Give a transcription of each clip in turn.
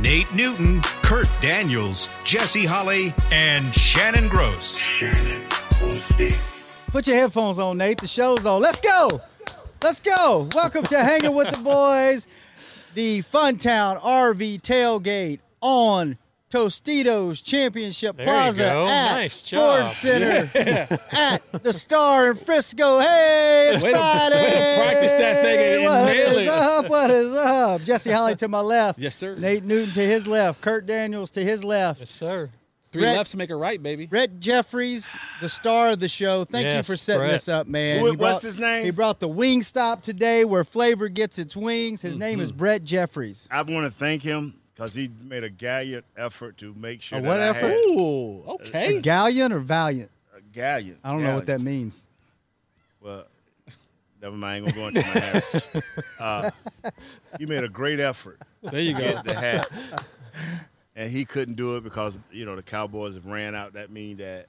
Nate Newton, Kurt Daniels, Jesse Holley, and Shannon Gross. Put your headphones on, Nate. The show's on. Let's go. Let's go. Welcome to Hanging with the Boys, the Funtown RV tailgate on Tostitos Championship There you Plaza go. at Nice Ford job. Center at the Star in Frisco. Hey, it's Way to- Friday. way to practice that thing and What nail is it. up? What is up? Jesse Holley to my left. Yes, sir. Nate Newton to his left. Kurt Daniels to his left. Yes, sir. Three Brett- lefts to make a right, baby. Brett Jeffries, the star of the show. Thank you for setting Brett. this up, man. Who- He what's his name? He brought the Wingstop today where flavor gets its wings. His name Mm-hmm. is Brett Jeffries. I want to thank him because he made a gallant effort to make sure A that what I effort? had Ooh, okay. Gallant or Valiant? a gallant. I don't know what that means. Well, never mind. I ain't gonna go into my heritage. Uh, he made a great effort There you to go. get the hats, and he couldn't do it because you know the Cowboys have ran out. That mean that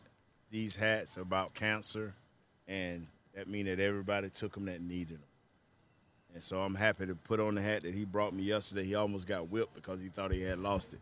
these hats are about cancer, and that mean that everybody took them that needed them. And so I'm happy to put on the hat that he brought me yesterday. He almost got whipped because he thought he had lost it.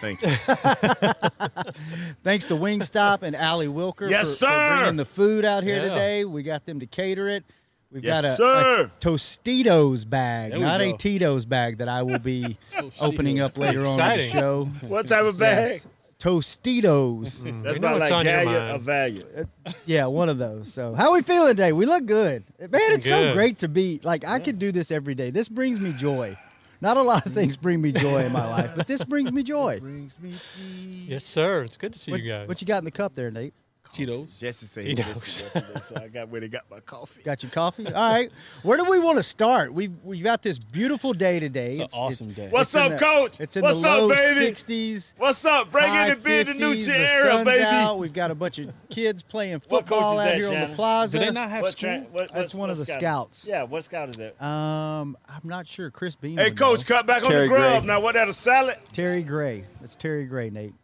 Thank you. Thanks to Wingstop and Allie Wilker Yes, for, for bringing the food out here Yeah. today. We got them to cater it. We've Yes, got a, sir. a Tostitos bag, There we not a. Tito's bag that I will be opening up later on in the show. what type of bag? Yes. Tostitos. Mm-hmm. Mm-hmm. That's We know about what's like on your Gallant mind. Uh, yeah, one of those. So, how we feeling today? We look good, man. It's so great to be like I could do this every day. This brings me joy. Not a lot of things mm. bring me joy in my life, but this brings me joy. Brings me peace. Yes, sir. It's good to see What, you guys. what you got in the cup there, Nate? Cheetos. Jesse said he missed it yesterday, so I got where they got my coffee. Got your coffee? All right. Where do we want to start? We've we got this beautiful day today. It's an awesome day. What's up, the- Coach? It's in What's the up, baby? 60s. What's up? Bring high in the bid the new the era, sun's baby. Out. We've got a bunch of kids playing football is out that, here on the plaza. Do they not have What school? tra- what- That's what's- one of the scout? scouts. Yeah, what scout is that? Um, I'm not sure. Chris Beam. Hey, Coach, know. cut back on the grub. Now, what that a salad? Terry Gray. That's Terry Gray, Nate.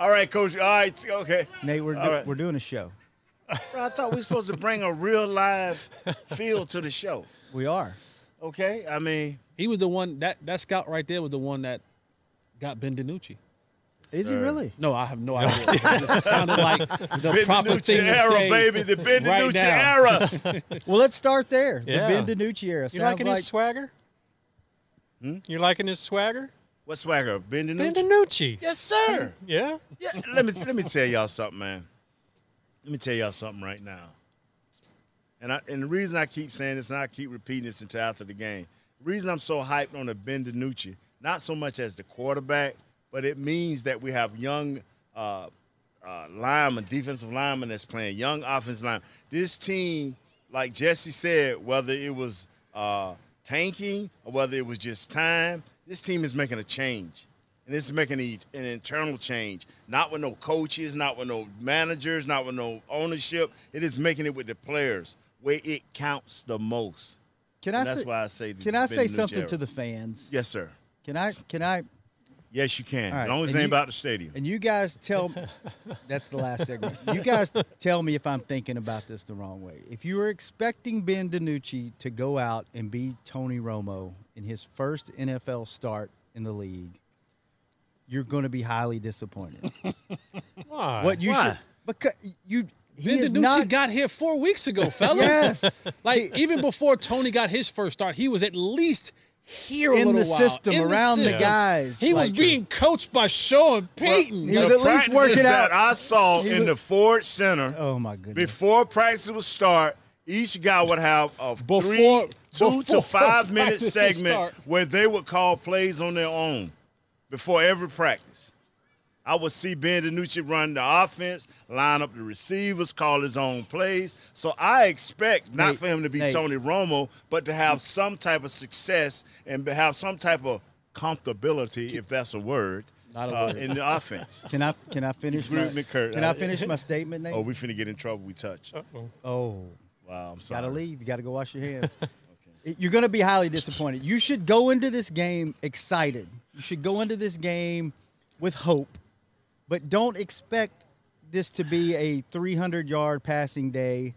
All right, Coach. All right, okay. Nate, we're, do- right. we're doing a show. Bro, I thought we were supposed to bring a real live feel to the show. We are. Okay, I mean, He was the one that that scout right there was the one that got Ben DiNucci. Is he really? No, I have no idea. it just sounded like the proper Ben DiNucci thing to era, say baby. The right Ben DiNucci now. era. Well, let's start there. Yeah. The Ben DiNucci era. you Sounds liking like his swagger? Hmm? You liking his swagger? What swagger? Ben DiNucci. Yes, sir. Yeah. Yeah, let me let me tell y'all something, man. Let me tell y'all something right now. And I, and the reason I keep saying this and I keep repeating this until after the game, the reason I'm so hyped on the Ben DiNucci, not so much as the quarterback, but it means that we have young uh, uh, linemen, defensive linemen that's playing, young offensive line. This team, like Jesse said, whether it was uh, tanking or whether it was just time, this team is making a change. And this is making a, an internal change, not with no coaches, not with no managers, not with no ownership. It is making it with the players where it counts the most. Can I that's say, why I say. Can I say something to the fans? Yes, sir. Can I? Can I? Yes, you can. All right, As long as and it ain't you- about the stadium. And you guys tell. that's the last segment. You guys tell me if I'm thinking about this the wrong way. If you were expecting Ben DiNucci to go out and be Tony Romo in his first NFL start in the league, you're going to be highly disappointed. Why? What you Why? should because you he ben DiNucci not got here four weeks ago, fellas. Yes. like even before Tony got his first start, he was at least here in little the while. system In around the, system. guys. He was Like, being coached by Sean Payton. he was The at least practices working that out. I saw He in the Ford Center Oh my goodness. before practice would start. Each guy would have a Before- three, two to five minute segment where they would call plays on their own before every practice. I would see Ben DiNucci run the offense, line up the receivers, call his own plays. So I expect not Nate, for him to be Nate. Tony Romo, but to have some type of success and have some type of comfortability, if that's a word, Not a uh, word. in the offense. Can I can I finish my Agree with Can I finish my statement, Nate? Oh, we finna get in trouble. We touched. oh. Wow, I'm sorry. Gotta leave. You gotta go wash your hands. It- You're gonna be highly disappointed. You should go into this game excited. You should go into this game with hope, but don't expect this to be a 300 yard passing day,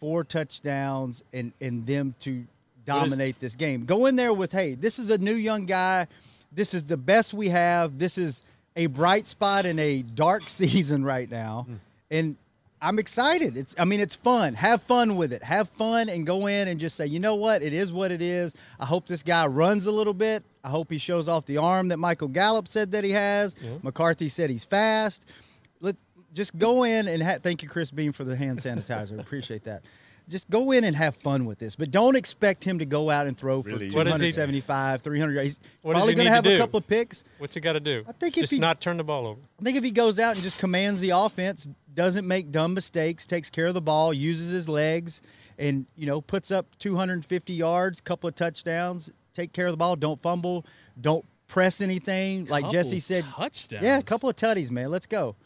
four touchdowns, and and them to dominate this game. Go in there with, hey, this is a new young guy. This is the best we have. This is a bright spot in a dark season right now, hmm. and I'm excited. It's I mean it's fun. Have fun with it. Have fun and go in and just say, "You know what? It is what it is. I hope this guy runs a little bit. I hope he shows off the arm that Michael Gallup said that he has. McCarthy said he's fast. Let's just go in and ha- thank you Chris Beam for the hand sanitizer. Appreciate that. Just go in and have fun with this, but don't expect him to go out and throw for Really? What does he- 275, 300. He's What probably he going to to have a couple of picks. What's he got to do? I think if just he- not turn the ball over. I think if he goes out and just commands the offense, doesn't make dumb mistakes, takes care of the ball, uses his legs, and you know puts up 250 yards, couple of touchdowns, take care of the ball, don't fumble, don't press anything. Like Couple Jesse said, touchdowns. yeah, a couple of tutties, man. Let's go.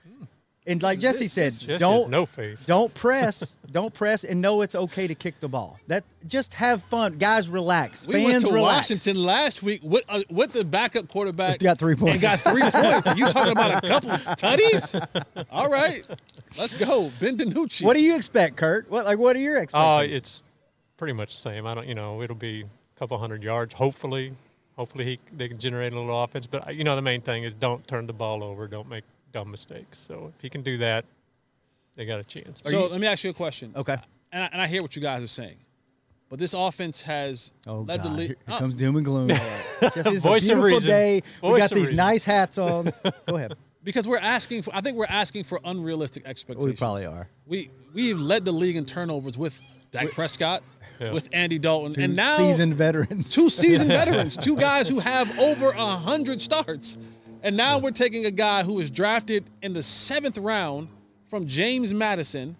And like Jesse said, Jesse don't no faith. don't press, don't press, and know it's okay to kick the ball. That just have fun, guys. Relax, We fans. went to relax. Washington last week with uh, with the backup quarterback. Got three points. And got three points. And you talking about a couple tutties? All right, let's go. Ben DiNucci. What do you expect, Kurt? What like what are your Oh, expectations? it's pretty much the same. I don't, you know, it'll be a couple hundred yards. Hopefully, hopefully he they can generate a little offense. But you know, the main thing is don't turn the ball over. Don't make dumb mistakes. So if he can do that, they got a chance. So let me ask you a question. okay. And I, and I hear what you guys are saying, but this offense has Oh led God! the league. Here, here Uh, comes doom and gloom. Jesse, it's Voice a of beautiful reason. day. we got these reason. nice hats on. Go ahead. because we're asking for. I think we're asking for unrealistic expectations. We probably are. We we've led the league in turnovers with Dak Prescott, Yeah. with Andy Dalton, Two and now seasoned veterans. two seasoned veterans, two guys who have over a hundred starts, and now we're taking a guy who was drafted in the seventh round from James Madison,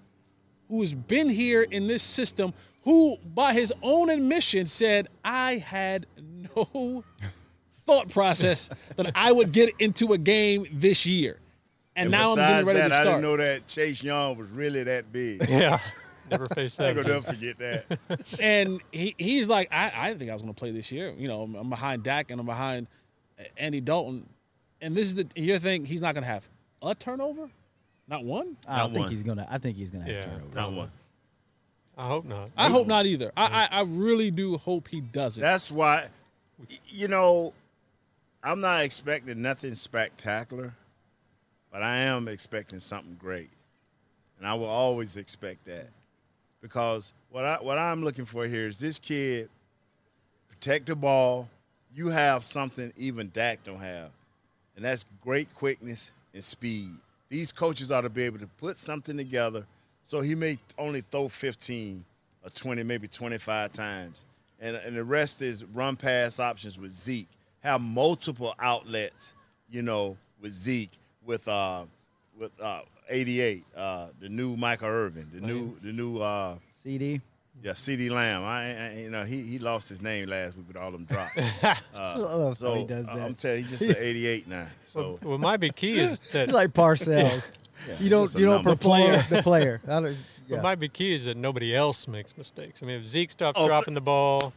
who has been here in this system, who by his own admission said, "I had no thought process that I would get into a game this year." And, And now I'm getting ready that, to I start. didn't know that Chase Young was really that big. yeah, never faced that. ain't gonna never forget that. and he, he's like, I, I didn't think I was going to play this year. You know, I'm, I'm behind Dak and I'm behind uh, Andy Dalton. And this is the and you're thinking he's not going to have a turnover, not one. I don't Not think one. he's gonna. I think he's gonna have Yeah. turnovers. Not one. I hope not. I hope not either. I, I I really do hope he doesn't. That's why, you know, I'm not expecting nothing spectacular, but I am expecting something great, and I will always expect that because what I what I'm looking for here is this kid protect the ball. You have something even Dak don't have, and that's great quickness and speed. These coaches ought to be able to put something together so he may only throw 15 or 20, maybe 25 times. And, and the rest is run pass options with Zeke. Have multiple outlets, you know, with Zeke, with uh, with uh, 88, uh, the new Michael Irvin, the new the new uh, CeeDee. Yeah, CeeDee Lamb. I, I you know he he lost his name last week with all them drops. I love how so he does uh, that. I'm telling you, he's just an 88 now. So What might be key is that He's like Parcells. you don't. just You don't number. perform the player. I don't- yeah. What might be key is that nobody else makes mistakes. I mean, if Zeke stops Oh, but- dropping the ball,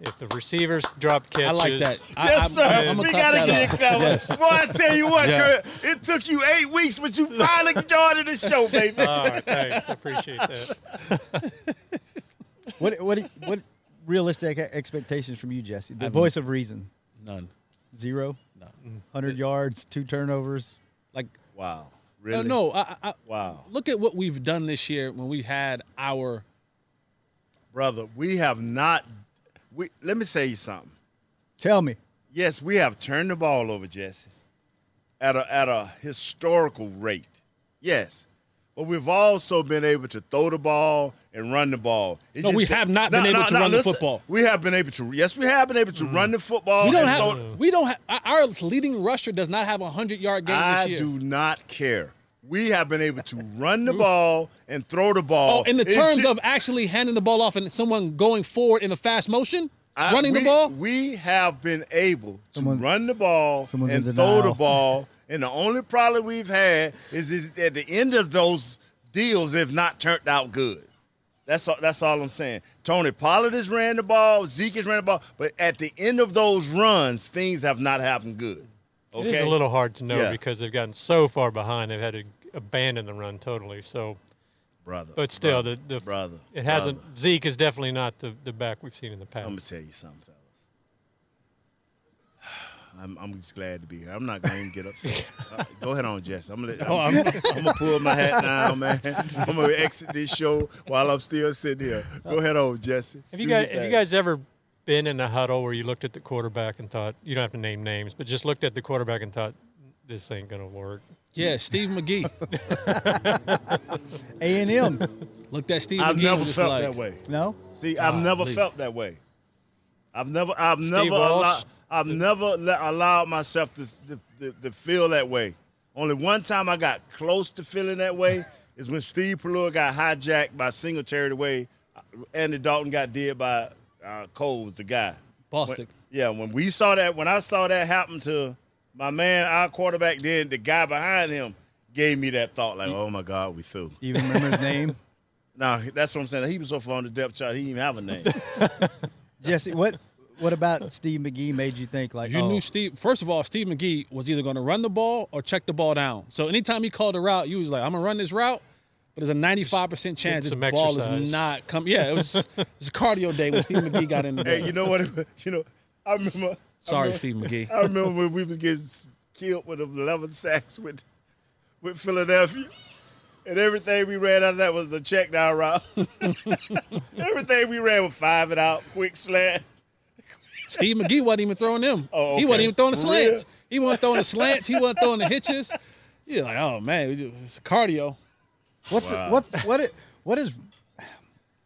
if the receivers drop catches, I like that. I, Yes, I'm- sir. I'm we gotta get that one. Yes. Boy, I tell you what, Yeah. Kurt, it took you eight weeks, but you finally joined the show, baby. All right, thanks. I appreciate that. What what what realistic expectations from you, Jesse? The I've- voice of reason. None. Zero. No. Hundred yards, two turnovers. Like wow, uh, really? no. I, I, Wow, look at what we've done this year when we had our brother, we have not. We let me say you something. Tell me. Yes, we have turned the ball over, Jesse, at a at a historical rate. Yes, but we've also been able to throw the ball and run the ball. It No, we have not been able to run the football. We have been able to. Yes, we have been able to mm. run the football. we don't and throw- have we don't have our leading rusher does not have a hundred yard game I this year. do not care. We have been able to run the ball and throw the ball. Oh, in the It's terms ju- of actually handing the ball off and someone going forward in a fast motion, I- running we, the ball. We have been able to Someone- run the ball someone's and in throw the ball And the only problem we've had is that at the end of those deals, if not turned out good. That's all, that's all I'm saying. Tony Pollard has ran the ball, Zeke has ran the ball, but at the end of those runs, things have not happened good. Okay? It is a little hard to know Yeah. because they've gotten so far behind. They've had to abandon the run totally. So, brother. but still, brother, the, the brother. it hasn't. brother. Zeke is definitely not the, the back we've seen in the past. I'm gonna tell you something. I'm, I'm just glad to be here. I'm not going to get upset. Uh, go ahead on, Jesse. I'm gonna, I'm, I'm gonna pull my hat now, man. I'm gonna exit this show while I'm still sitting here. Go ahead on, Jesse. Have you Do guys have you guys ever been in a huddle where you looked at the quarterback and thought you don't have to name names, but just looked at the quarterback and thought this ain't gonna work? Yeah, Steve McGee. A and M. Looked at Steve I've McGee never and was felt like, that way. No. See, I've never Golly. felt that way. I've never, I've Steve never, Walsh? allowed, I've never let, allowed myself to, to, to, feel that way. Only one time I got close to feeling that way is when Steve Pelluer got hijacked by Singletary the way Andy Dalton got did by uh, Cole was the guy. Bostic. When- yeah, when we saw that, when I saw that happen to my man, our quarterback, then the guy behind him gave me that thought, like, oh my God, we through. You even remember his name? Now that's what I'm saying. He was so far on the depth chart, he didn't even have a name. Jesse, what what about Steve McGee made you think like You oh, knew Steve. First of all, Steve McGee was either going to run the ball or check the ball down. So anytime he called a route, you was like, "I'm gonna run this route," but there's a 95 percent chance this some ball is not coming. Yeah, it was it's cardio day when Steve McGee got in the hey, you know what? You know, I remember. I Sorry, remember- Steve McGee. I remember when we was getting killed with 11 sacks with with Philadelphia. And everything we ran out of that was a check down route. everything we ran was five and out, quick slant. Steve McGee wasn't even throwing them. Oh, He wasn't even throwing the For real? slants. He wasn't throwing the slants. He wasn't throwing the hitches. You're like, oh man, it's cardio. What's Wow. what what it, what is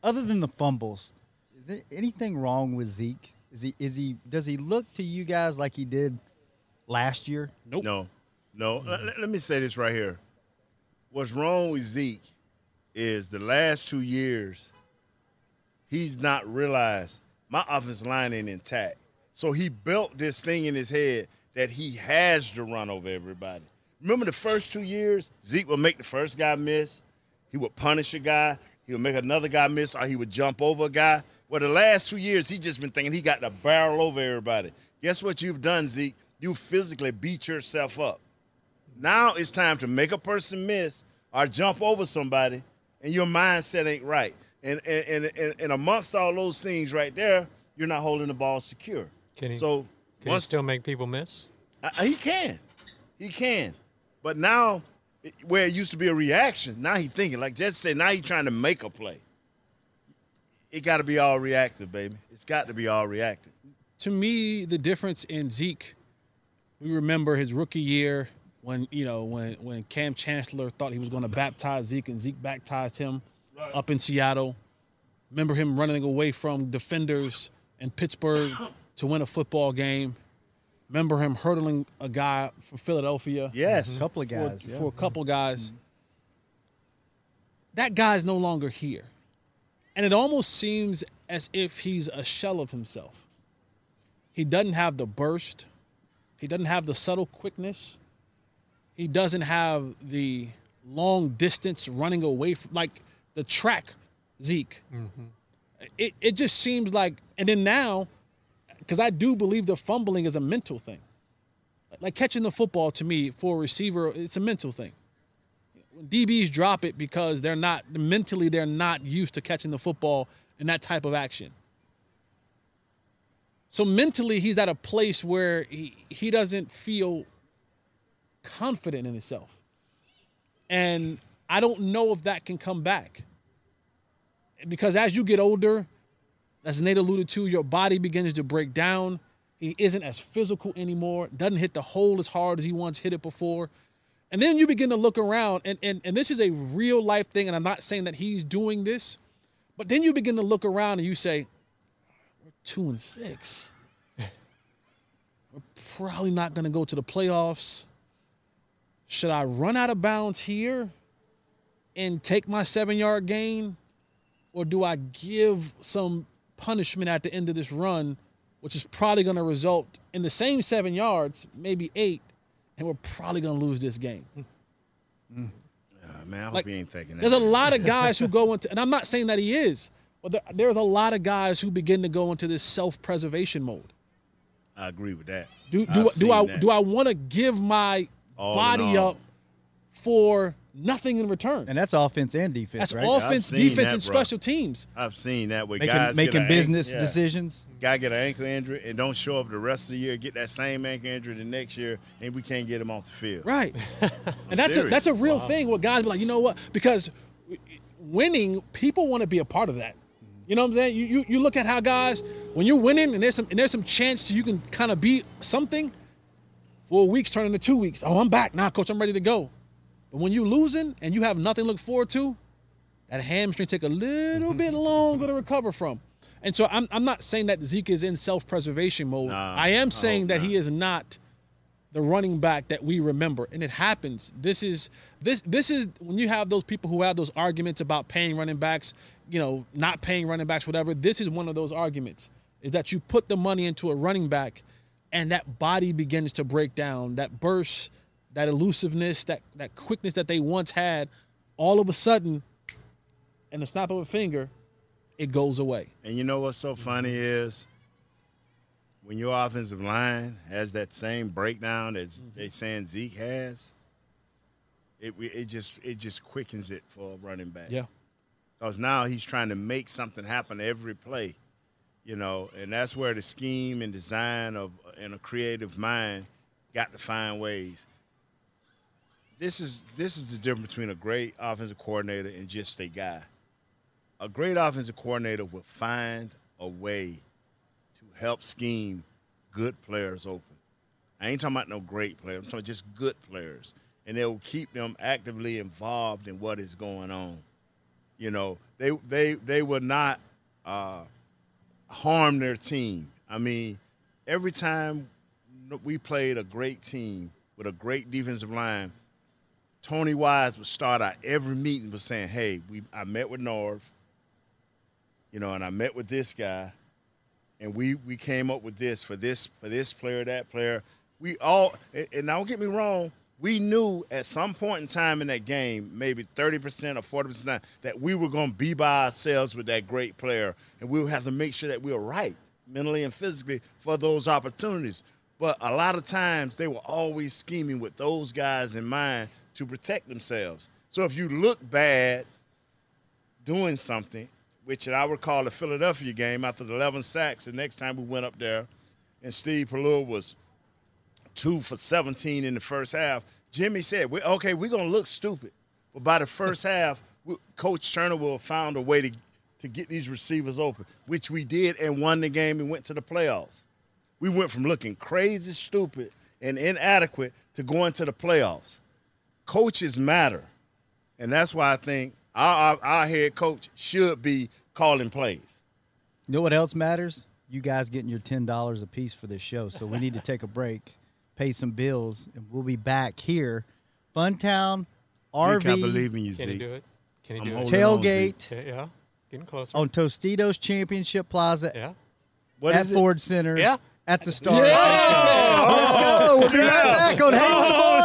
other than the fumbles? Is there anything wrong with Zeke? Is he is he does he look to you guys like he did last year? Nope. No, no. Let, let me say this right here. What's wrong with Zeke is the last two years, he's not realized my offensive line ain't intact. So he built this thing in his head that he has to run over everybody. Remember the first two years, Zeke would make the first guy miss. He would punish a guy. He would make another guy miss, or he would jump over a guy. Well, the last two years, he's just been thinking he got to barrel over everybody. Guess what you've done, Zeke? You physically beat yourself up. Now it's time to make a person miss or jump over somebody, and your mindset ain't right. And and and, and, and amongst all those things right there, you're not holding the ball secure. Can he- so Can he still make people miss? uh, he can, he can, but now where it used to be a reaction, now he thinking like Jesse said. Now he's trying to make a play. It got to be all reactive, baby. It's got to be all reactive. to me, the difference in Zeke, we remember his rookie year when you know when when Kam Chancellor thought he was going to baptize Zeke and Zeke baptized him up in Seattle. Remember him running away from defenders in Pittsburgh to win a football game. Remember him hurdling a guy from Philadelphia Yes, A couple of for, guys, yeah. for a couple mm-hmm. guys. Mm-hmm. That guy's no longer here. And it almost seems as if he's a shell of himself. He doesn't have the burst. He doesn't have the subtle quickness. He doesn't have the long distance running away from like the track Zeke. Mm-hmm. It it just seems like and then now because I do believe the fumbling is a mental thing. Like catching the football to me for a receiver, it's a mental thing. When DBs drop it because they're not mentally they're not used to catching the football in that type of action. So mentally he's at a place where he, he doesn't feel confident in himself. And I don't know if that can come back. Because as you get older, as Nate alluded to, your body begins to break down. He isn't as physical anymore, doesn't hit the hole as hard as he once hit it before. And then you begin to look around, and, and, and this is a real life thing, and I'm not saying that he's doing this, but then you begin to look around and you say, We're two and six. We're probably not going to go to the playoffs. Should I run out of bounds here and take my seven yard gain? Or do I give some punishment at the end of this run, which is probably going to result in the same seven yards, maybe eight, and we're probably going to lose this game. Uh, man, I hope Like, he ain't thinking that. There's a lot of guys who go into, and I'm not saying that he is, but there, there's a lot of guys who begin to go into this self-preservation mode. I agree with that. Do I've do, do I that. do I want to give my All body all. up for nothing in return? And that's offense and defense, That's right? offense, defense, that, and bro. special teams. I've seen that with making guys get making an business ankle- yeah. decisions. Guy get an ankle injury and don't show up the rest of the year, get that same ankle injury the next year, and we can't get him off the field. Right. and that's a, that's a real thing. What guys be like, you know what? Because winning, people want to be a part of that. You know what I'm saying? You, you you look at how guys when you're winning and there's some and there's some chance you can kind of be something. Four weeks turn into two weeks. Oh, I'm back now, coach. I'm ready to go. But when you're losing and you have nothing to look forward to, that hamstring take a little bit longer to recover from. And so I'm I'm not saying that Zeke is in self-preservation mode. Nah, I am oh, saying hope that not. he is not the running back that we remember and it happens this is this this is when you have those people who have those arguments about paying running backs you know not paying running backs whatever this is one of those arguments is that you put the money into a running back and that body begins to break down that burst that elusiveness that that quickness that they once had all of a sudden in the snap of a finger it goes away And you know what's so funny is when your offensive line has that same breakdown that mm-hmm. they saying Zeke has, it it just it just quickens it for a running back. yeah Because now he's trying to make something happen every play, you know, and that's where the scheme and design of and a creative mind got to find ways. This is this is the difference between a great offensive coordinator and just a guy. A great offensive coordinator will find a way to help scheme good players open. I ain't talking about no great players. I'm talking about just good players, and they will keep them actively involved in what is going on. You know, they they they will not uh, harm their team. I mean, every time we played a great team with a great defensive line, Tony Wise would start out every meeting with saying, "Hey, we I met with Norv, you know, and I met with this guy, and we we came up with this for this for this player, that player. We all and, don't get me wrong, we knew at some point in time in that game, maybe thirty percent or forty percent, that we were going to be by ourselves with that great player, and we would have to make sure that we were right mentally and physically for those opportunities. But a lot of times they were always scheming with those guys in mind to protect themselves. So if you look bad doing something, which I recall the Philadelphia game after the 11 sacks, the next time we went up there, and Steve Pelluer was two for 17 in the first half. Jimmy said, we, okay, we're going to look stupid. But by the first half, we, Coach Turner will have found a way to, to get these receivers open, which we did and won the game and went to the playoffs. We went from looking crazy, stupid, and inadequate to going to the playoffs. Coaches matter. And that's why I think our, our, our head coach should be calling plays. You know what else matters? You guys getting your ten dollars a piece for this show. So we need to take a break, pay some bills, and we'll be back here. Funtown RV Zeke, I believe in you, Can he do it? Can he I'm do it? holding on, Zeke. tailgate Yeah, yeah. Getting closer. on Tostitos Championship Plaza yeah. What at is it? Ford Center. Yeah. At the Star. Let's go. We'll be right back on Hang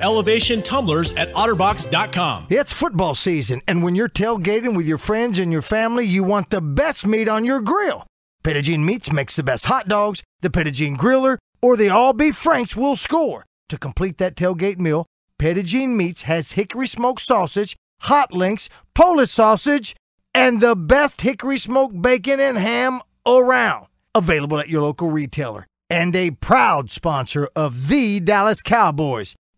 elevation tumblers at otterbox.com. It's football season, and when you're tailgating with your friends and your family, you want the best meat on your grill. Petit Jean Meats makes the best hot dogs, the Petit Jean Griller, or the all beef Franks will score. To complete that tailgate meal, Petit Jean Meats has hickory smoked sausage, hot links, Polish sausage, and the best hickory smoked bacon and ham around. Available at your local retailer. And a proud sponsor of the Dallas Cowboys.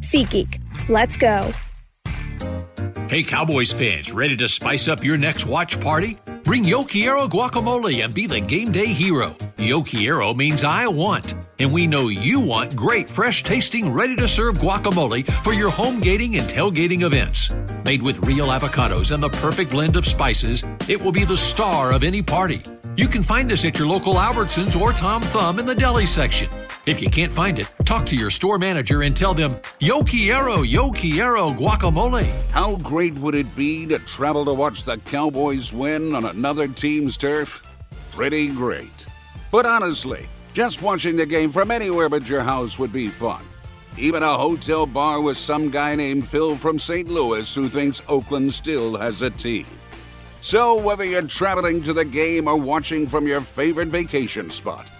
SeatGeek. Let's go. Hey, Cowboys fans, ready to spice up your next watch party? Bring Yo Quiero guacamole and be the game day hero. Yo Quiero means I want, and we know you want great, fresh tasting, ready to serve guacamole for your home gating and tailgating events. Made with real avocados and the perfect blend of spices, it will be the star of any party. You can find us at your local Albertsons or Tom Thumb in the deli section. If you can't find it, talk to your store manager and tell them, Yo quiero, yo quiero guacamole. How great would it be to travel to watch the Cowboys win on another team's turf? Pretty great. But honestly, just watching the game from anywhere but your house would be fun. Even a hotel bar with some guy named Phil from St. Louis who thinks Oakland still has a team. So, whether you're traveling to the game or watching from your favorite vacation spot,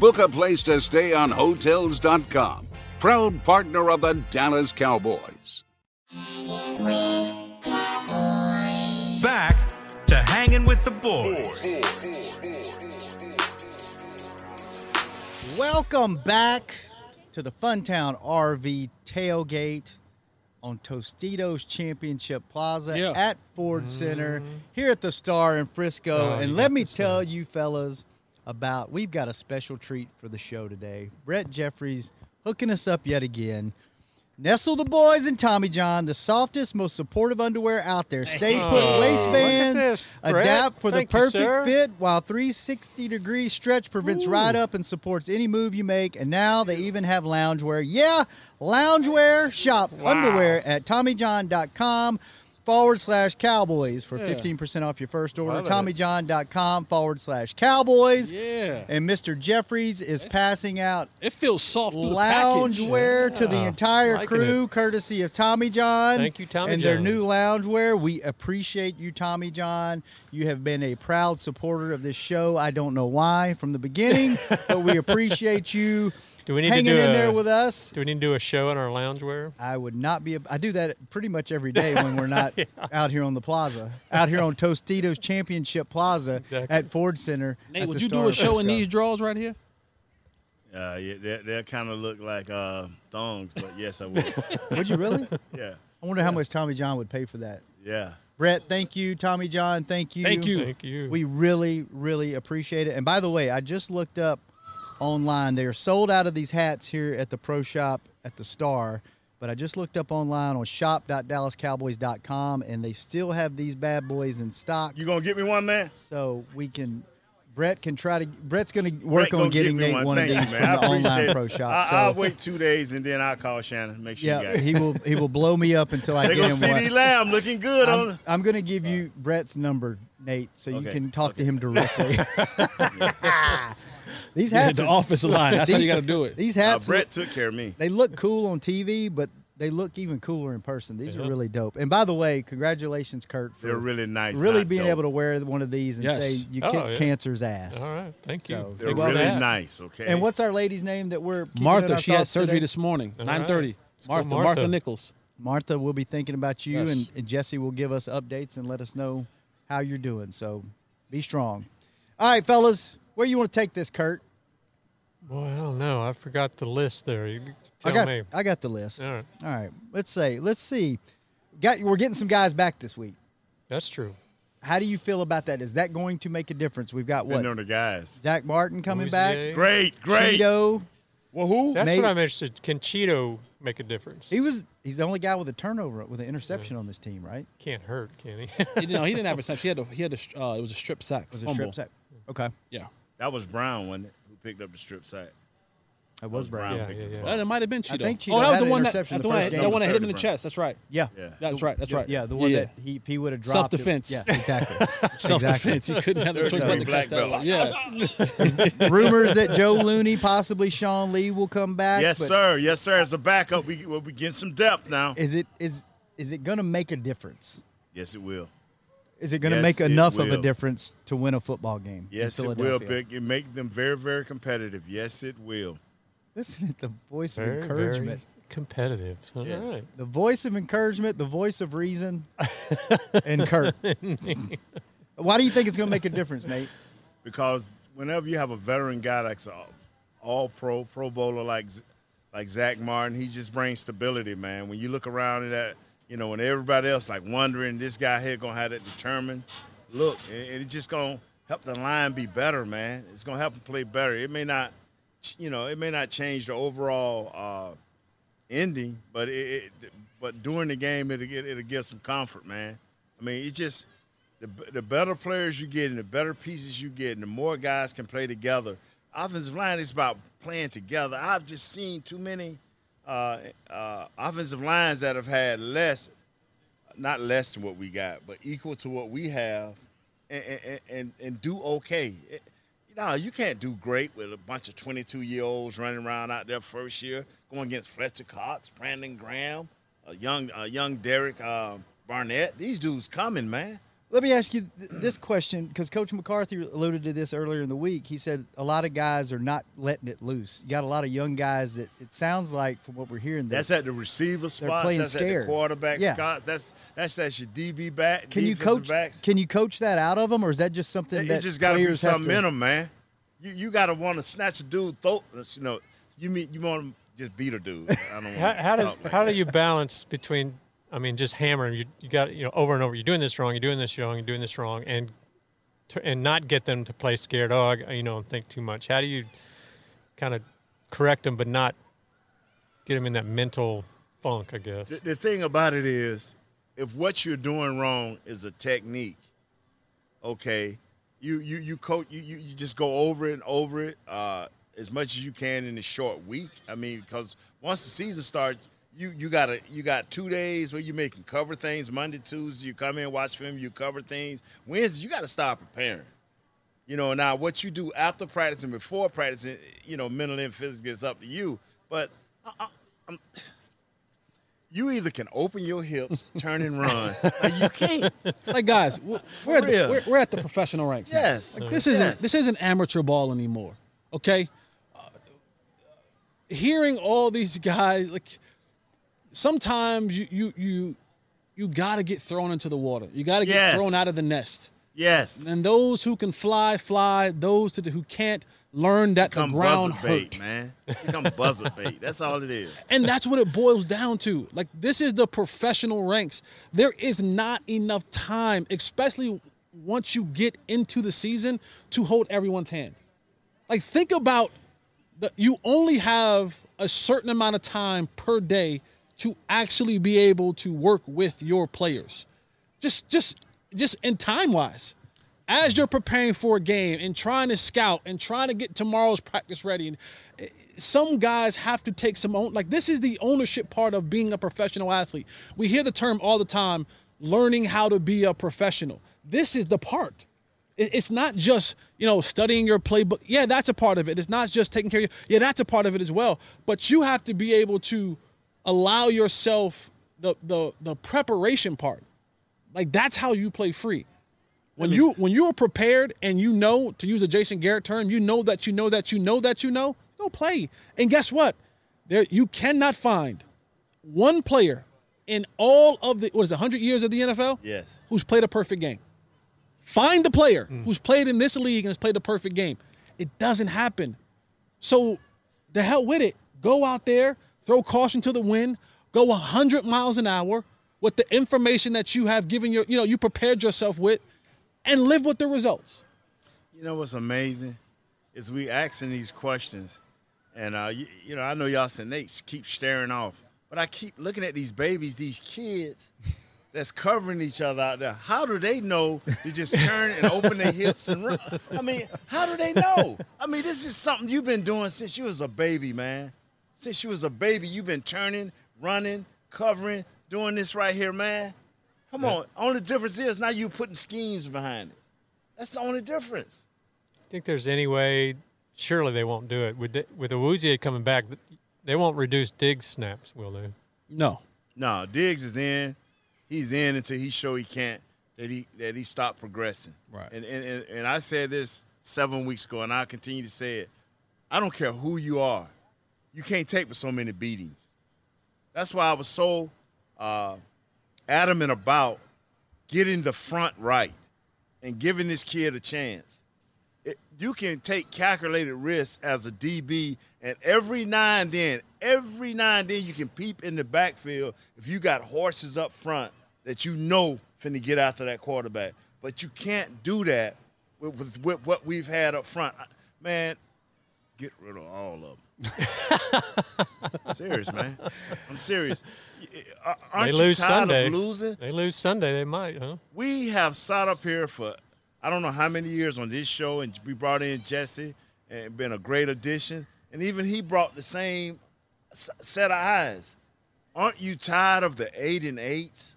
book a place to stay on Hotels.com, proud partner of the Dallas Cowboys. Back to hanging with the boys. Welcome back to the Funtown RV tailgate on Tostitos Championship Plaza Yeah. at Ford Center here at the Star in Frisco. Oh, and let me tell you fellas about we've got a special treat for the show today. Brett Jeffries hooking us up yet again. Nestle the boys and Tommy John, the softest, most supportive underwear out there. Stay put Oh, waistbands, adapt for Thank the perfect sir. fit, while 360 degree stretch prevents ride up and supports any move you make. And now they even have loungewear. Yeah, loungewear. Shop underwear at TommyJohn.com forward slash cowboys for Yeah. 15% off your first order. Love it. TommyJohn.com forward slash cowboys. Yeah. And Mr. Jeffries is passing out It feels soft through the package. loungewear to the entire liking crew, courtesy of Tommy John. Thank you, Tommy And their John. new loungewear. We appreciate you, Tommy John. You have been a proud supporter of this show. I don't know why from the beginning, but we appreciate you Do we need hanging to do in a, there with us. Do we need to do a show in our loungewear? I would not be. I do that pretty much every day when we're not out here on the plaza, out here on Tostitos Championship Plaza Exactly. at Ford Center. Nate, at would the you Star do a show in these drawers right here? Uh, yeah, they they kind of look like uh, thongs, but yes, I would. Would you really? yeah, I wonder how much Tommy John would pay for that. yeah. Brett, thank you. Tommy John, thank you. Thank you. Thank you. We really, really appreciate it. And by the way, I just looked up online. They are sold out of these hats here at the Pro Shop at the Star. But I just looked up online on shop.dallascowboys.com and they still have these bad boys in stock. You gonna get me one, man? So we can Brett can try to Brett's gonna work Brett on getting get Nate one, of these you, from the online it. pro shop. I, so I'll wait two days and then I'll call Shannon. Make sure you yeah, got it. he will he will blow me up until I get him see one. D Lamb looking good I'm, on. I'm going to give you Brett's number, Nate, so you can talk to him directly. these Yeah, hats, the are- office line. That's how you got to do it. These Uh, hats, Brett look, took care of me. they look cool on TV, but they look even cooler in person. These are really dope. And by the way, congratulations, Kurt, for They're really nice. really being dope. able to wear one of these and Yes. say you Oh, kick yeah. cancer's ass. All right. Thank you. So, They're well really hat. nice. Okay. And what's our lady's name that we're keeping Martha, our she had surgery today? this morning, nine thirty. right. Martha, Martha. Martha Nichols. Martha will be thinking about you, Yes. and, and Jesse will give us updates and let us know how you're doing. So be strong. All right, fellas, where you want to take this, Kurt? Boy, I don't know. I forgot the list there. You I tell got me. I got the list. All right. All right. Let's say let's see. Got we're getting some guys back this week. That's true. How do you feel about that? Is that going to make a difference? We've got what? Been on the guys. Zack Martin coming Louisier. back. Great, great. Cheeto. Well, who? That's Nate- what I'm interested. Can Cheeto make a difference? He was he's the only guy with a turnover with an interception on this team, right? Can't hurt, can he? He, didn't- no, he didn't have a sack. He had a, he had a, uh, it was a strip sack. Was a fumble. strip sack. Okay. Yeah. That was Brown, wasn't it? Who picked up the strip sack? That was Brown. Yeah, picked yeah, yeah. ball. Uh, it might have been I think Cheeto oh, that was the one that, interception that's the the one first that, that one that hit him in the chest. That's right. Yeah. Yeah. That's right. That's right. Yeah, the one Yeah. that he he would have dropped. it. Self-defense. Yeah, exactly. Self-defense. He couldn't have the There's quick a button to black catch that belt. one. Yeah. Rumors that Joe Looney, possibly Sean Lee, will come back. Yes, but sir. Yes, sir. As a backup, we we'll be getting some depth now. Is it is is it going to make a difference? Yes, it will. Is it going to Yes, make enough of a difference to win a football game? in Yes, it will. Big. It make them very, very competitive. Yes, it will. Listen to the voice of Very, encouragement. competitive. All Yes. right. The voice of encouragement, the voice of reason, and Kurt. Why do you think it's going to make a difference, Nate? because whenever you have a veteran guy that's a all pro pro bowler like like Zack Martin, he just brings stability, man. When you look around at that, you know, when everybody else like wondering this guy here gonna have that determined look, and it's just gonna help the line be better, man. It's gonna help them play better. It may not, you know, it may not change the overall uh, ending, but it, it but during the game it'll get it'll give some comfort, man. I mean, it's just the, the better players you get and the better pieces you get and the more guys can play together. Offensive line is about playing together. I've just seen too many uh, uh, offensive lines that have had less, not less than what we got, but equal to what we have, and and, and, and do okay. It- you know, you can't do great with a bunch of 22 year olds running around out there first year, going against Fletcher Cox, Brandon Graham, a young, a young Derek um, Barnett. These dudes coming, man. Let me ask you th- this question because Coach McCarthy alluded to this earlier in the week. He said a lot of guys are not letting it loose. You got a lot of young guys that it sounds like, from what we're hearing, That's at the receiver spots. playing That's at scared. the quarterback Yeah. spots. That's that's that's your DB back. Can you coach? Backs. Can you coach that out of them, or is that just something It, that it just got to be players have something in them, man. You you got to want to snatch a dude throat. Uh, you know, you mean you want to just beat a dude. I don't want How, how does like how that. do you balance between? I mean, just hammering. You you got you know over and over. You're doing this wrong. You're doing this wrong. You're doing this wrong, and to, and not get them to play scared dog. You know, and think too much. How do you kind of correct them, but not get them in that mental funk? I guess. The, the thing about it is, if what you're doing wrong is a technique, okay, you you you coach you you, you just go over it and over it uh, as much as you can in a short week. I mean, because once the season starts. You, you got to you got two days where you making cover things Monday Tuesday you come in watch film you cover things Wednesday you got to start preparing you know, now what you do after practice and before practicing, eh, you know, mentally and physically is up to you. But I, I, I'm, you either can open your hips, turn and run, or you can't. Like guys, we're, we're, at the, we're, we're at the professional ranks. now. Yes. Like, this isn't Yes. this isn't amateur ball anymore. Okay. Uh, hearing all these guys like sometimes you you you you got to get thrown into the water. You got to get Yes. thrown out of the nest. Yes. And those who can fly, fly. Those to, who can't, learn that Become the ground buzzer bait, man. Become buzzer bait. That's all it is. And that's what it boils down to. Like this is the professional ranks. There is not enough time, especially once you get into the season, to hold everyone's hand. Like think about the you only have a certain amount of time per day to actually be able to work with your players. Just just just in time wise. As you're preparing for a game and trying to scout and trying to get tomorrow's practice ready, and eh, some guys have to take some own. Like this is the ownership part of being a professional athlete. We hear the term all the time, learning how to be a professional. This is the part. It's not just you know studying your playbook. Yeah, that's a part of it. It's not just taking care of you. Yeah, that's a part of it as well. But you have to be able to allow yourself the the the preparation part. Like that's how you play free. When you when you are prepared and you know to use a Jason Garrett term, you know that you know that you know that you know, go play. And guess what? There you cannot find one player in all of the what is it, 100 years of the NFL Yes. who's played a perfect game. Find the player mm. who's played in this league and has played a perfect game. It doesn't happen. So the hell with it. Go out there, throw caution to the wind, go 100 miles an hour with the information that you have given your, you know, you prepared yourself with and live with the results. You know what's amazing is we asking these questions, and uh, you, you know I know y'all said Nate keep staring off, but I keep looking at these babies, these kids that's covering each other out there. How do they know to just turn and open their hips and run? I mean, how do they know? I mean, this is something you've been doing since you was a baby, man. Since you was a baby, you've been turning, running, covering, doing this right here, man. Come on. Only difference is now you putting schemes behind it. That's the only difference. think there's any way? Surely they won't do it with the, with Awuzie coming back. They won't reduce Diggs snaps, will they? No. No, Diggs is in. He's in until he show he can't that he that he stopped progressing. Right. And and, and and I said this seven weeks ago, and I continue to say it. I don't care who you are, you can't take with so many beatings. That's why I was so uh, adamant about getting the front right and giving this kid a chance. It, you can take calculated risks as a DB, and every now and then, every now and then, you can peep in the backfield if you got horses up front that you know finna get after that quarterback. But you can't do that with, with, with what we've had up front. Man, get rid of all of them. serious, man. I'm serious. Aren't they lose you tired Sunday. of losing? They lose Sunday. They might, huh? We have sat up here for I don't know how many years on this show, and we brought in Jesse, and been a great addition. And even he brought the same set of eyes. Aren't you tired of the eight and eights?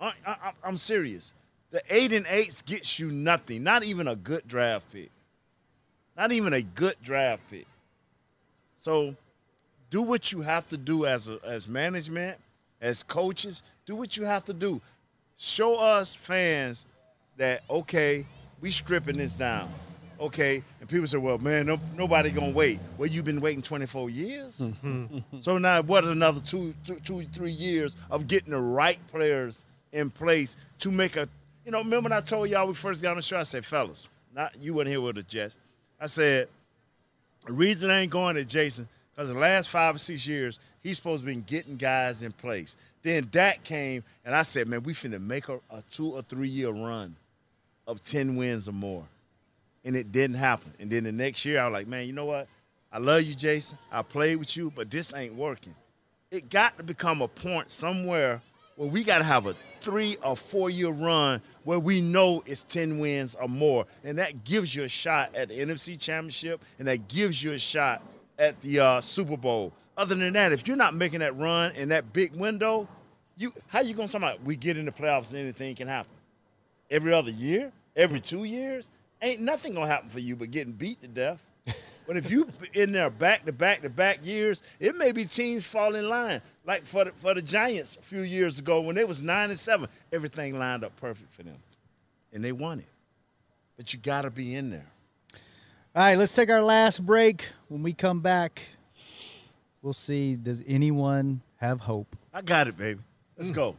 I, I'm serious. The eight and eights gets you nothing. Not even a good draft pick. Not even a good draft pick. So, do what you have to do as a, as management, as coaches. Do what you have to do. Show us fans that okay, we stripping this down. Okay, and people say, "Well, man, no, nobody gonna wait." Well, you've been waiting 24 years. so now, what is another two, two, two, three years of getting the right players in place to make a? You know, remember when I told y'all we first got on the show? I said, "Fellas, not you weren't here with us, Jess." I said, the reason I ain't going to Jason, because the last five or six years, he's supposed to be getting guys in place. Then Dak came, and I said, man, we finna make a, a two or three year run of 10 wins or more. And it didn't happen. And then the next year, I was like, man, you know what? I love you, Jason. I played with you, but this ain't working. It got to become a point somewhere where we got to have a three or four year run where we know it's 10 wins or more. And that gives you a shot at the NFC Championship and that gives you a shot at the uh, Super Bowl. Other than that, if you're not making that run in that big window, you how you going to talk about we get in the playoffs and anything can happen? Every other year? Every two years? Ain't nothing going to happen for you but getting beat to death. But if you in there back to back to back years, it may be teams fall in line. Like for the, for the Giants a few years ago when they was nine and seven, everything lined up perfect for them, and they won it. But you got to be in there. All right, let's take our last break. When we come back, we'll see does anyone have hope? I got it, baby. Let's hmm. go.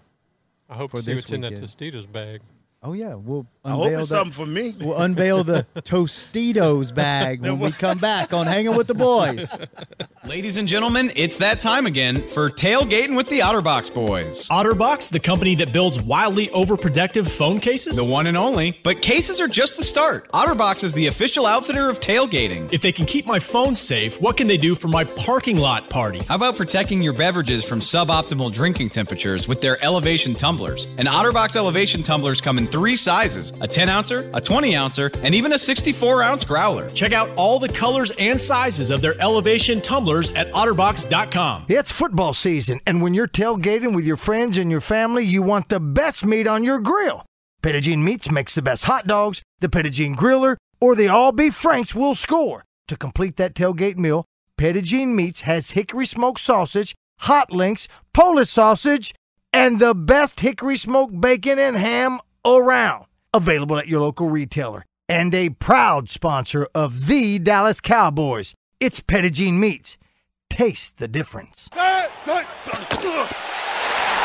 I hope For to see this what's in that weekend. Tostitos bag. Oh yeah, we'll I hope it's the- something for me. We'll unveil the Tostitos bag when we come back on Hanging with the Boys. Ladies and gentlemen, it's that time again for tailgating with the OtterBox boys. OtterBox, the company that builds wildly overprotective phone cases? The one and only. But cases are just the start. OtterBox is the official outfitter of tailgating. If they can keep my phone safe, what can they do for my parking lot party? How about protecting your beverages from suboptimal drinking temperatures with their elevation tumblers? And OtterBox elevation tumblers come in three sizes a 10 ouncer, a 20 ouncer, and even a 64 ounce growler. Check out all the colors and sizes of their elevation tumblers at otterbox.com. It's football season, and when you're tailgating with your friends and your family, you want the best meat on your grill. Petit Jean Meats makes the best hot dogs, the Petit Jean Griller, or the all beef Franks will score. To complete that tailgate meal, Petit Jean Meats has hickory smoked sausage, hot links, Polish sausage, and the best hickory smoked bacon and ham around. Available at your local retailer. And a proud sponsor of the Dallas Cowboys. It's Petit Jean Meats. Taste the difference.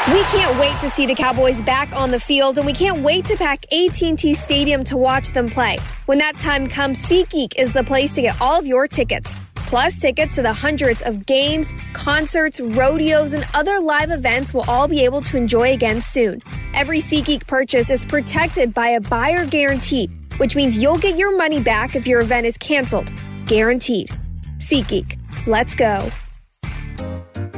We can't wait to see the Cowboys back on the field, and we can't wait to pack AT&T Stadium to watch them play. When that time comes, SeatGeek is the place to get all of your tickets. Plus, tickets to the hundreds of games, concerts, rodeos, and other live events we'll all be able to enjoy again soon. Every SeatGeek purchase is protected by a buyer guarantee, which means you'll get your money back if your event is canceled. Guaranteed. SeatGeek. Let's go.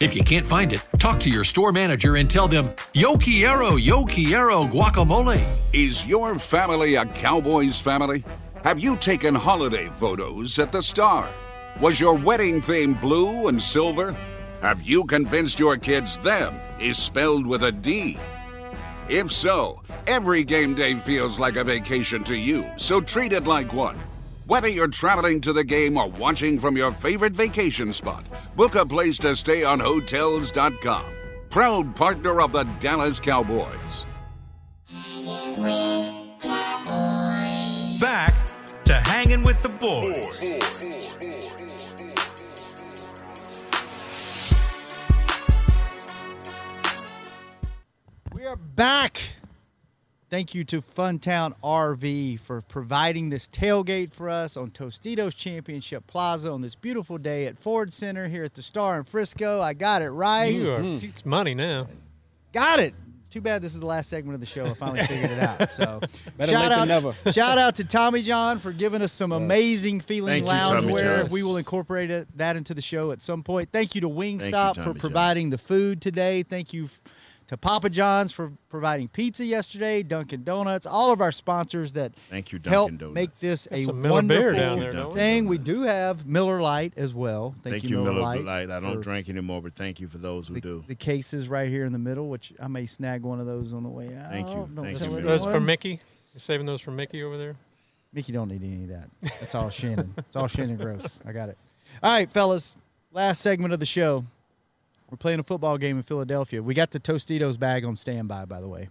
If you can't find it, talk to your store manager and tell them, Yo quiero, yo quiero guacamole. Is your family a Cowboys family? Have you taken holiday photos at the Star? Was your wedding theme blue and silver? Have you convinced your kids them is spelled with a D? If so, Every game day feels like a vacation to you, so treat it like one. Whether you're traveling to the game or watching from your favorite vacation spot, book a place to stay on Hotels.com. Proud partner of the Dallas Cowboys. Back to hanging with the boys. We are back. Thank you to Funtown RV for providing this tailgate for us on Tostitos Championship Plaza on this beautiful day at Ford Center here at the Star in Frisco. I got it right. You are, mm-hmm. It's money now. Got it. Too bad this is the last segment of the show. I finally figured it out. So shout out, never. shout out to Tommy John for giving us some amazing feeling Thank you, loungewear. John. We will incorporate it, that into the show at some point. Thank you to Thank you, Wingstop for Tommy John. providing the food today. Thank you f- to Papa John's for providing pizza yesterday. Dunkin' Donuts, all of our sponsors that Thank you, help Dunkin' Donuts. make this Got a some Miller wonderful down there, we? thing. We do have Miller Lite as well. Thank, Thank, you, Miller, Miller Lite. Light. I don't drink anymore, but thank you for those who the, do. the cases right here in the middle, which I may snag one of those on the way out. Thank you. Don't Thank you, Those for. Mickey. You're saving those for Mickey over there. Mickey don't need any of that. That's all Shannon. It's all Shannon Gross. I got it. All right, fellas. Last segment of the show. We're playing a football game in Philadelphia. We got the Tostitos bag on standby, by the way.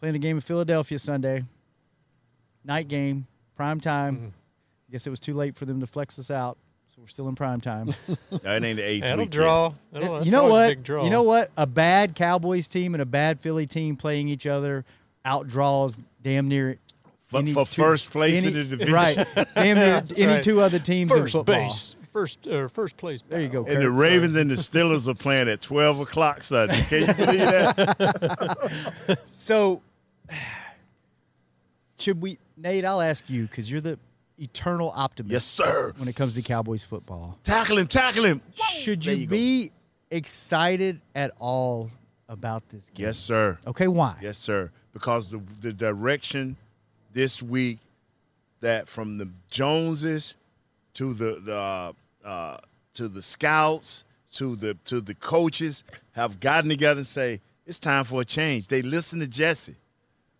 Playing a game in Philadelphia Sunday. Night game, prime time. Mm-hmm. I guess it was too late for them to flex us out, so we're still in prime time. That ain't the eighth That'll week draw. That'll, that's you know always a what? Big draw. You know what? A bad Cowboys team and a bad Philly team playing each other outdraws damn near For- any for two- first place in the division. Right, damn near That's any right. two other teams in First football. base, first uh, first place. There you go. And the Kurt. Ravens and the Steelers are playing at 12 o'clock Sunday. Can you believe that? So, should we, Nate? I'll ask you because you're the eternal optimist. Yes, sir. When it comes to Cowboys football, Tackle him, tackle him. should you, you be excited at all about this game? Yes, sir. Okay, why? Yes, sir. Because the the direction this week that from the Joneses to the the uh, to the scouts to the to the coaches have gotten together and say it's time for a change. They listen to Jesse,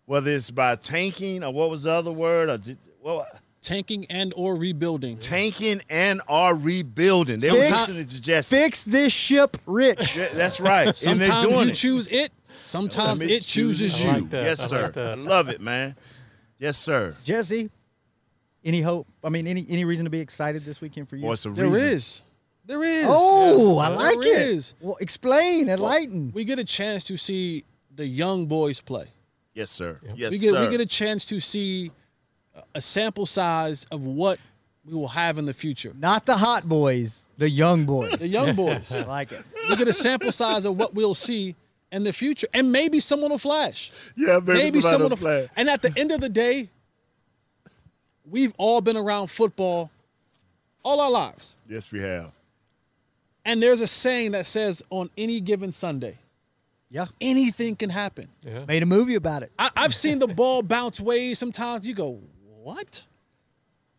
whether it's by tanking or what was the other word or did, what Tanking and or rebuilding. tanking and or rebuilding. They Fix- were listening to Jesse. Fix this ship, Rich. Yeah, That's right. and they're Sometimes doing you it. choose it. Sometimes it chooses I you. like that. Yes, I sir. like. I love it, man. Yes, sir. Jesse, any hope? I mean, any any reason to be excited this weekend for you? Boy, it's a There reason. is. There is. Oh, I There like it. is. Well, explain, enlighten. We get a chance to see the young boys play. Yes, sir. Yes, we get sir. we get a chance to see a sample size of what we will have in the future. Not the hot boys, the young boys. The young boys. I like it. we get a sample size of what we'll see in the future, and maybe someone will flash. yeah, maybe, Maybe someone will flash. And at the end of the day, we've all been around football all our lives. Yes, we have. And there's a saying that says on any given Sunday, Yeah. anything can happen. Yeah. Made a movie about it. I, I've seen the ball bounce ways. Sometimes you go, what?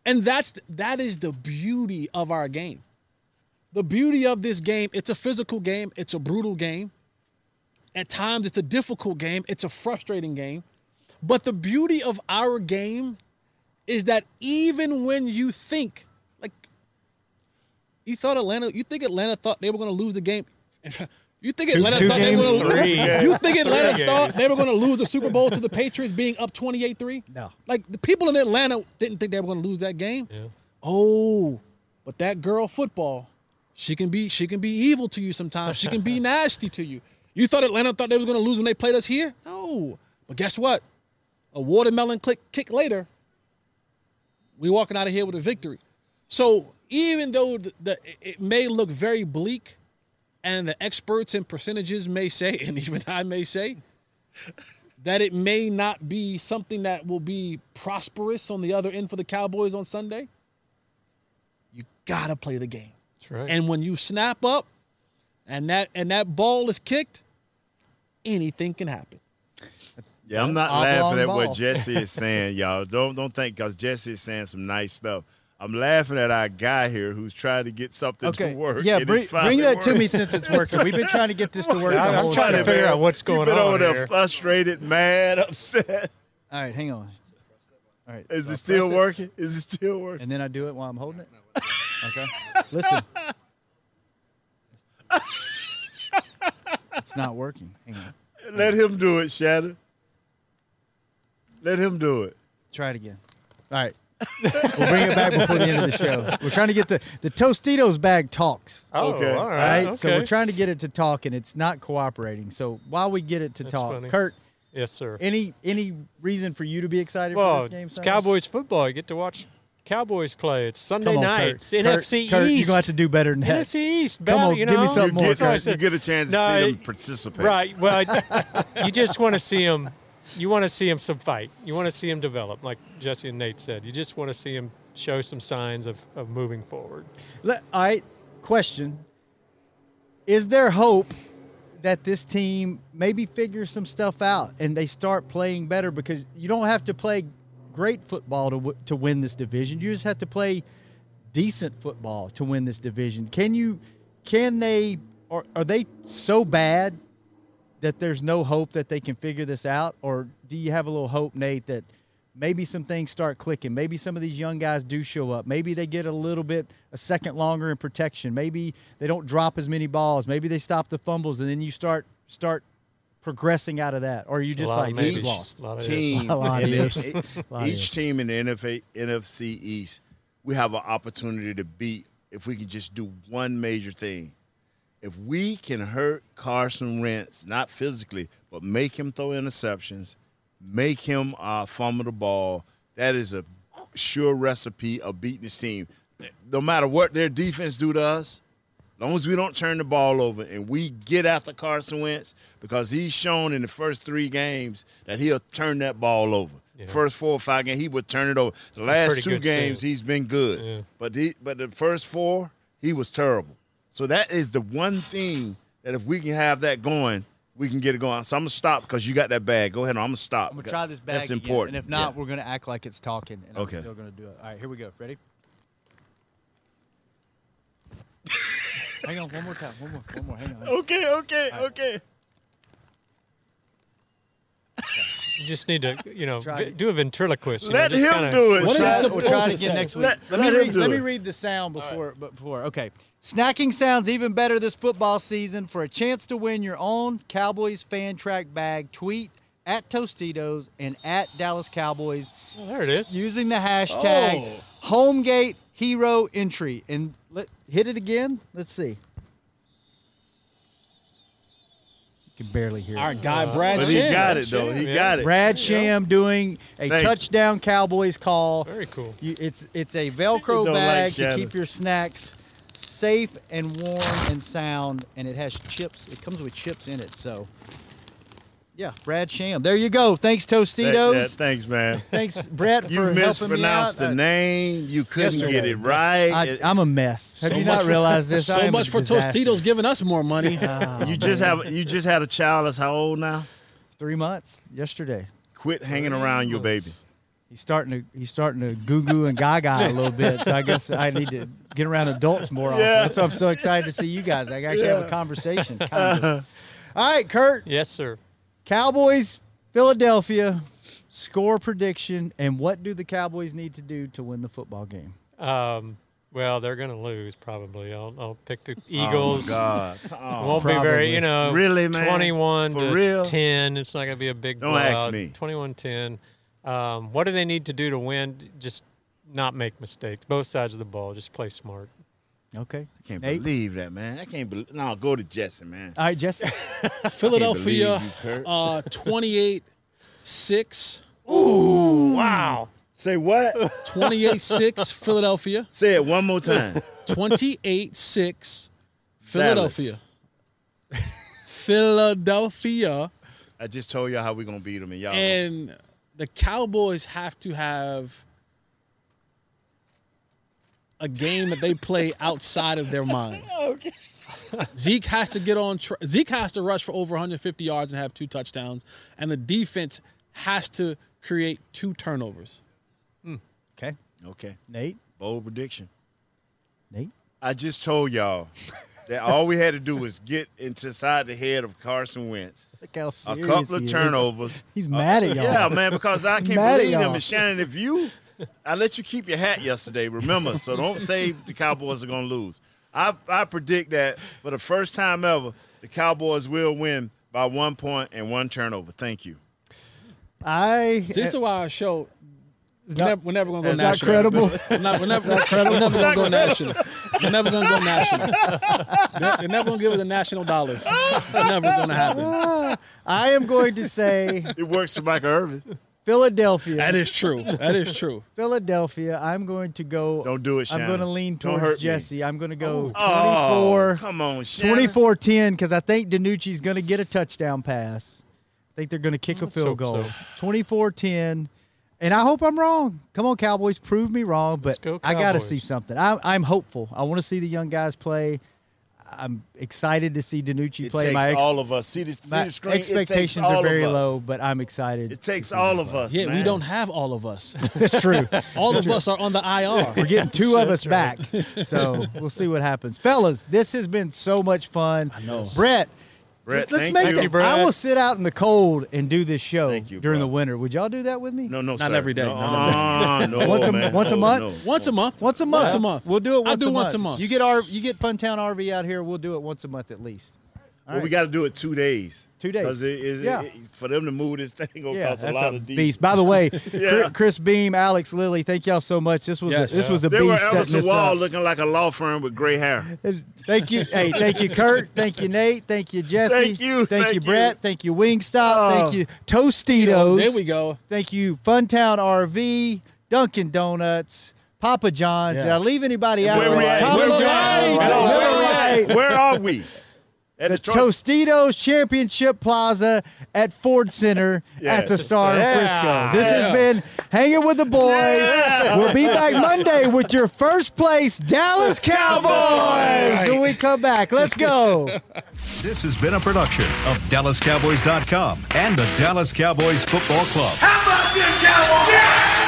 And that's that is the beauty of our game. The beauty of this game, it's a physical game, it's a brutal game. At times it's a difficult game, it's a frustrating game. But the beauty of our game is that even when you think like you thought Atlanta, you think Atlanta thought they were going to lose the game. You think Atlanta two thought they were going to Three. lose? You think Atlanta Three thought games. they were going to lose the Super Bowl to the Patriots being up 28-3? No. Like the people in Atlanta didn't think they were going to lose that game. Yeah. Oh, but that girl football, she can be she can be evil to you sometimes. She can be nasty to you. You thought Atlanta thought they was going to lose when they played us here? No. But guess what? A watermelon click kick later, we walking out of here with a victory. So even though the, the it may look very bleak, and the experts and percentages may say, and even I may say, that it may not be something that will be prosperous on the other end for the Cowboys on Sunday, you gotta play the game. That's right. And when you snap up and that and that ball is kicked, anything can happen. Yeah, I'm not laughing at ball. what Jesse is saying, y'all. Don't don't think because Jesse is saying some nice stuff. I'm laughing at our guy here who's trying to get something Okay. to work. Yeah, bring, bring that to me since it's working. We've been trying to get this to work. the I'm trying to figure out what's You've going been on over there here. frustrated, mad, upset. All right, hang on. All right. Is so it still working? Is it still working? And then I do it while I'm holding it. Okay. Listen. It's not working. Hang on. Let him do it, Shannon. Let him do it. Try it again. All right. we'll bring it back before the end of the show. We're trying to get the the Tostitos bag talks. Oh, Okay. all All right. right. So we're trying to get it to talk, and it's not cooperating. So while we get it to That's talk, funny. Kurt, Yes, sir. any any reason for you to be excited for Well, this game? it's Sunday? Cowboys football. You get to watch Cowboys play. It's Sunday on, night. Kurt. It's Kurt, NFC Kurt, East. You're gonna have to do better than that. NFC East. Come battle, on, you give me know? something more, You That's what I get, said. you get a chance to No, see them participate. Right. Well, you just want to see them. You want to see him some fight. You want to see him develop, like Jesse and Nate said. You just want to see him show some signs of, of moving forward. Let, right, question. Is there hope that this team maybe figures some stuff out and they start playing better? Because you don't have to play great football to, to win this division. You just have to play decent football to win this division. Can you, can they, are they so bad that there's no hope that they can figure this out? Or do you have a little hope, Nate, that maybe some things start clicking? Maybe some of these young guys do show up. Maybe they get a little bit, a second longer in protection. Maybe they don't drop as many balls. Maybe they stop the fumbles, and then you start start progressing out of that. Or are you A just lot like this lost? A lot of team, A lot of in ifs. the- A lot of each team in the NFA, NFC East, we have an opportunity to beat if we can just do one major thing. If we can hurt Carson Wentz, not physically, but make him throw interceptions, make him uh, fumble the ball, that is a sure recipe of beating this team. No matter what their defense do to us, as long as we don't turn the ball over and we get after Carson Wentz, because he's shown in the first three games that he'll turn that ball over. First four or five games, he would turn it over. The last two games, save. he's been good. Yeah. But the, but the first four, he was terrible. So that is the one thing that if we can have that going, we can get it going. So I'm gonna stop because you got that bag. Go ahead. I'm gonna stop. I'm gonna try this bag That's again, important. and if not, Yeah. we're gonna act like it's talking, and Okay. I'm still gonna do it. All right, here we go. Ready? hang on, one more time. One more. One more. Hang on. okay, okay, okay. You just need to, you know, Try do a ventriloquist. you let know, him kinda, do it. We'll try, we'll try it again next week. Let- Let, let me him read, do let me read the sound before, but before. Okay. Snacking sounds even better this football season. For a chance to win your own Cowboys fan track bag, tweet at Tostitos and at Dallas Cowboys Oh, there it is. using the hashtag oh. HomeGate Hero Entry. And let, hit it again. Let's see. You can barely hear Our it. guy Brad But he got it though. He Yeah. got it. Brad Sham doing a Thank you. touchdown Cowboys call. Very cool. You, it's it's a Velcro don't like bag to keep your snacks safe and warm and sound, and it has chips. It comes with chips in it. So, yeah, Brad Sham. There you go. Thanks, That- Tostitos. that- thanks, man. Thanks, Brett, You for helping me out. mispronounced the Uh, name. You couldn't yesterday. get it right. I, i'm a mess. Have So you much not for- realized this? So much for disaster. Tostitos giving us more money. you just have you just had a child that's how old now? Three months yesterday. Quit hanging around your baby. He's starting to he's starting to goo goo and gaga a little bit. So I guess I need to get around adults more often. Yeah. That's why I'm so excited to see you guys. I can actually have a conversation. kind of. All right, Kurt. Yes, sir. Cowboys, Philadelphia, score prediction, and what do the Cowboys need to do to win the football game? Um, well, they're going to lose probably. I'll, I'll pick the Eagles. Oh, Eagles. God. Oh, won't be very, you know, Really, man? 21 For to real? 10. It's not going to be a big Don't ask me. 21 10. Um, what do they need to do to win? Just not make mistakes. Both sides of the ball. Just play smart. Okay. I can't Nate? believe that, man. I can't believe. No, go to Jesse, man. All right, Jesse. Philadelphia, believe you, uh, 28 6. Ooh, Wow. Say what? 28 6, Philadelphia. Say it one more time. 28 6, Philadelphia. Philadelphia. I just told y'all how we're gonna beat them, and y'all. And the Cowboys have to have a game that they play outside of their mind. okay. Zeke has to get on. Tra- Zeke has to rush for over 150 yards and have two touchdowns, and the defense has to create two turnovers. Hmm. Okay. Okay. Nate. Bold prediction. Nate. I just told y'all that all we had to do was get inside the head of Carson Wentz. Look how A serious couple he of is. turnovers. He's Uh, mad at y'all. Yeah, man, because I can't mad believe them. y'all. And Shannon, if you, I let you keep your hat yesterday. Remember, so don't say the Cowboys are going to lose. I I predict that for the first time ever, the Cowboys will win by one point and one turnover. Thank you. I. This is why our show. We're not- never, we're never gonna go it's not national. credible. We're, not, we're never, It's not credible. we're never gonna go national. We're never gonna go national. They're, they're never gonna give us the national dollars. It's never gonna happen. I am going to say It works for Michael Irvin. Philadelphia. That is true. That is true. Philadelphia. I'm going to go. Don't do it, I'm going to lean towards hurt me. Jesse. I'm going to go Oh, 24. come on, Shannon. 24-10 because I think DiNucci's going to get a touchdown pass. I think they're going to kick a Let's field hope goal. so. 24-10. And I hope I'm wrong. Come on, Cowboys, prove me wrong. But go, I got to see something. I, I'm hopeful. I want to see the young guys play. I'm excited to see DiNucci It play. takes my ex- all of us. See the, see my the screen. It takes expectations all are very low, but I'm excited. It takes all of us. Yeah, we don't have all of us. That's true. All of us are on the IR. We're getting two of us That's back. So we'll see what happens. Fellas, this has been so much fun. I know. Brett, Brett, let's thank make you. it. I will sit out in the cold and do this show Thank you, during bro. the winter. Would y'all do that with me? No, no, Not sir. every day. No, Not no, once a man. once a month. no. Once a month. Once a month. Once a month. We'll do it I'll once do a month. once a month. You get our you get Funtown RV out here. We'll do it once a month at least. All Well, we got to do it two days. Two days. Because it, it, Yeah. it- for them to move this thing gonna Yeah, cost a that's lot a of beast. By the way, Yeah. Chris- Chris Beam, Alex Lilly, thank y'all so much. This was Yes. a, this was a They were beast setting Emerson this Wall up. looking like a law firm with gray hair. Thank you. Hey, thank you, Kurt. Thank you, Nate. Thank you, Jesse. Thank you, Thank, thank you, you. Brett. Thank you, Wingstop. Oh. Thank you, Tostitos. There we go. Thank you, Funtown RV, Dunkin' Donuts, Papa John's. Did I leave anybody out? Where we at? Tommy Where we John's. Where we. Where are we? At The the Troy- Tostitos Championship Plaza at Ford Center at the Star in Yeah. Frisco. This has been Hanging with the Boys. Yeah. We'll be back Monday with your first place Dallas Cowboys. When we come back, let's go. This has been a production of DallasCowboys.com and the Dallas Cowboys Football Club. How about this, Cowboys?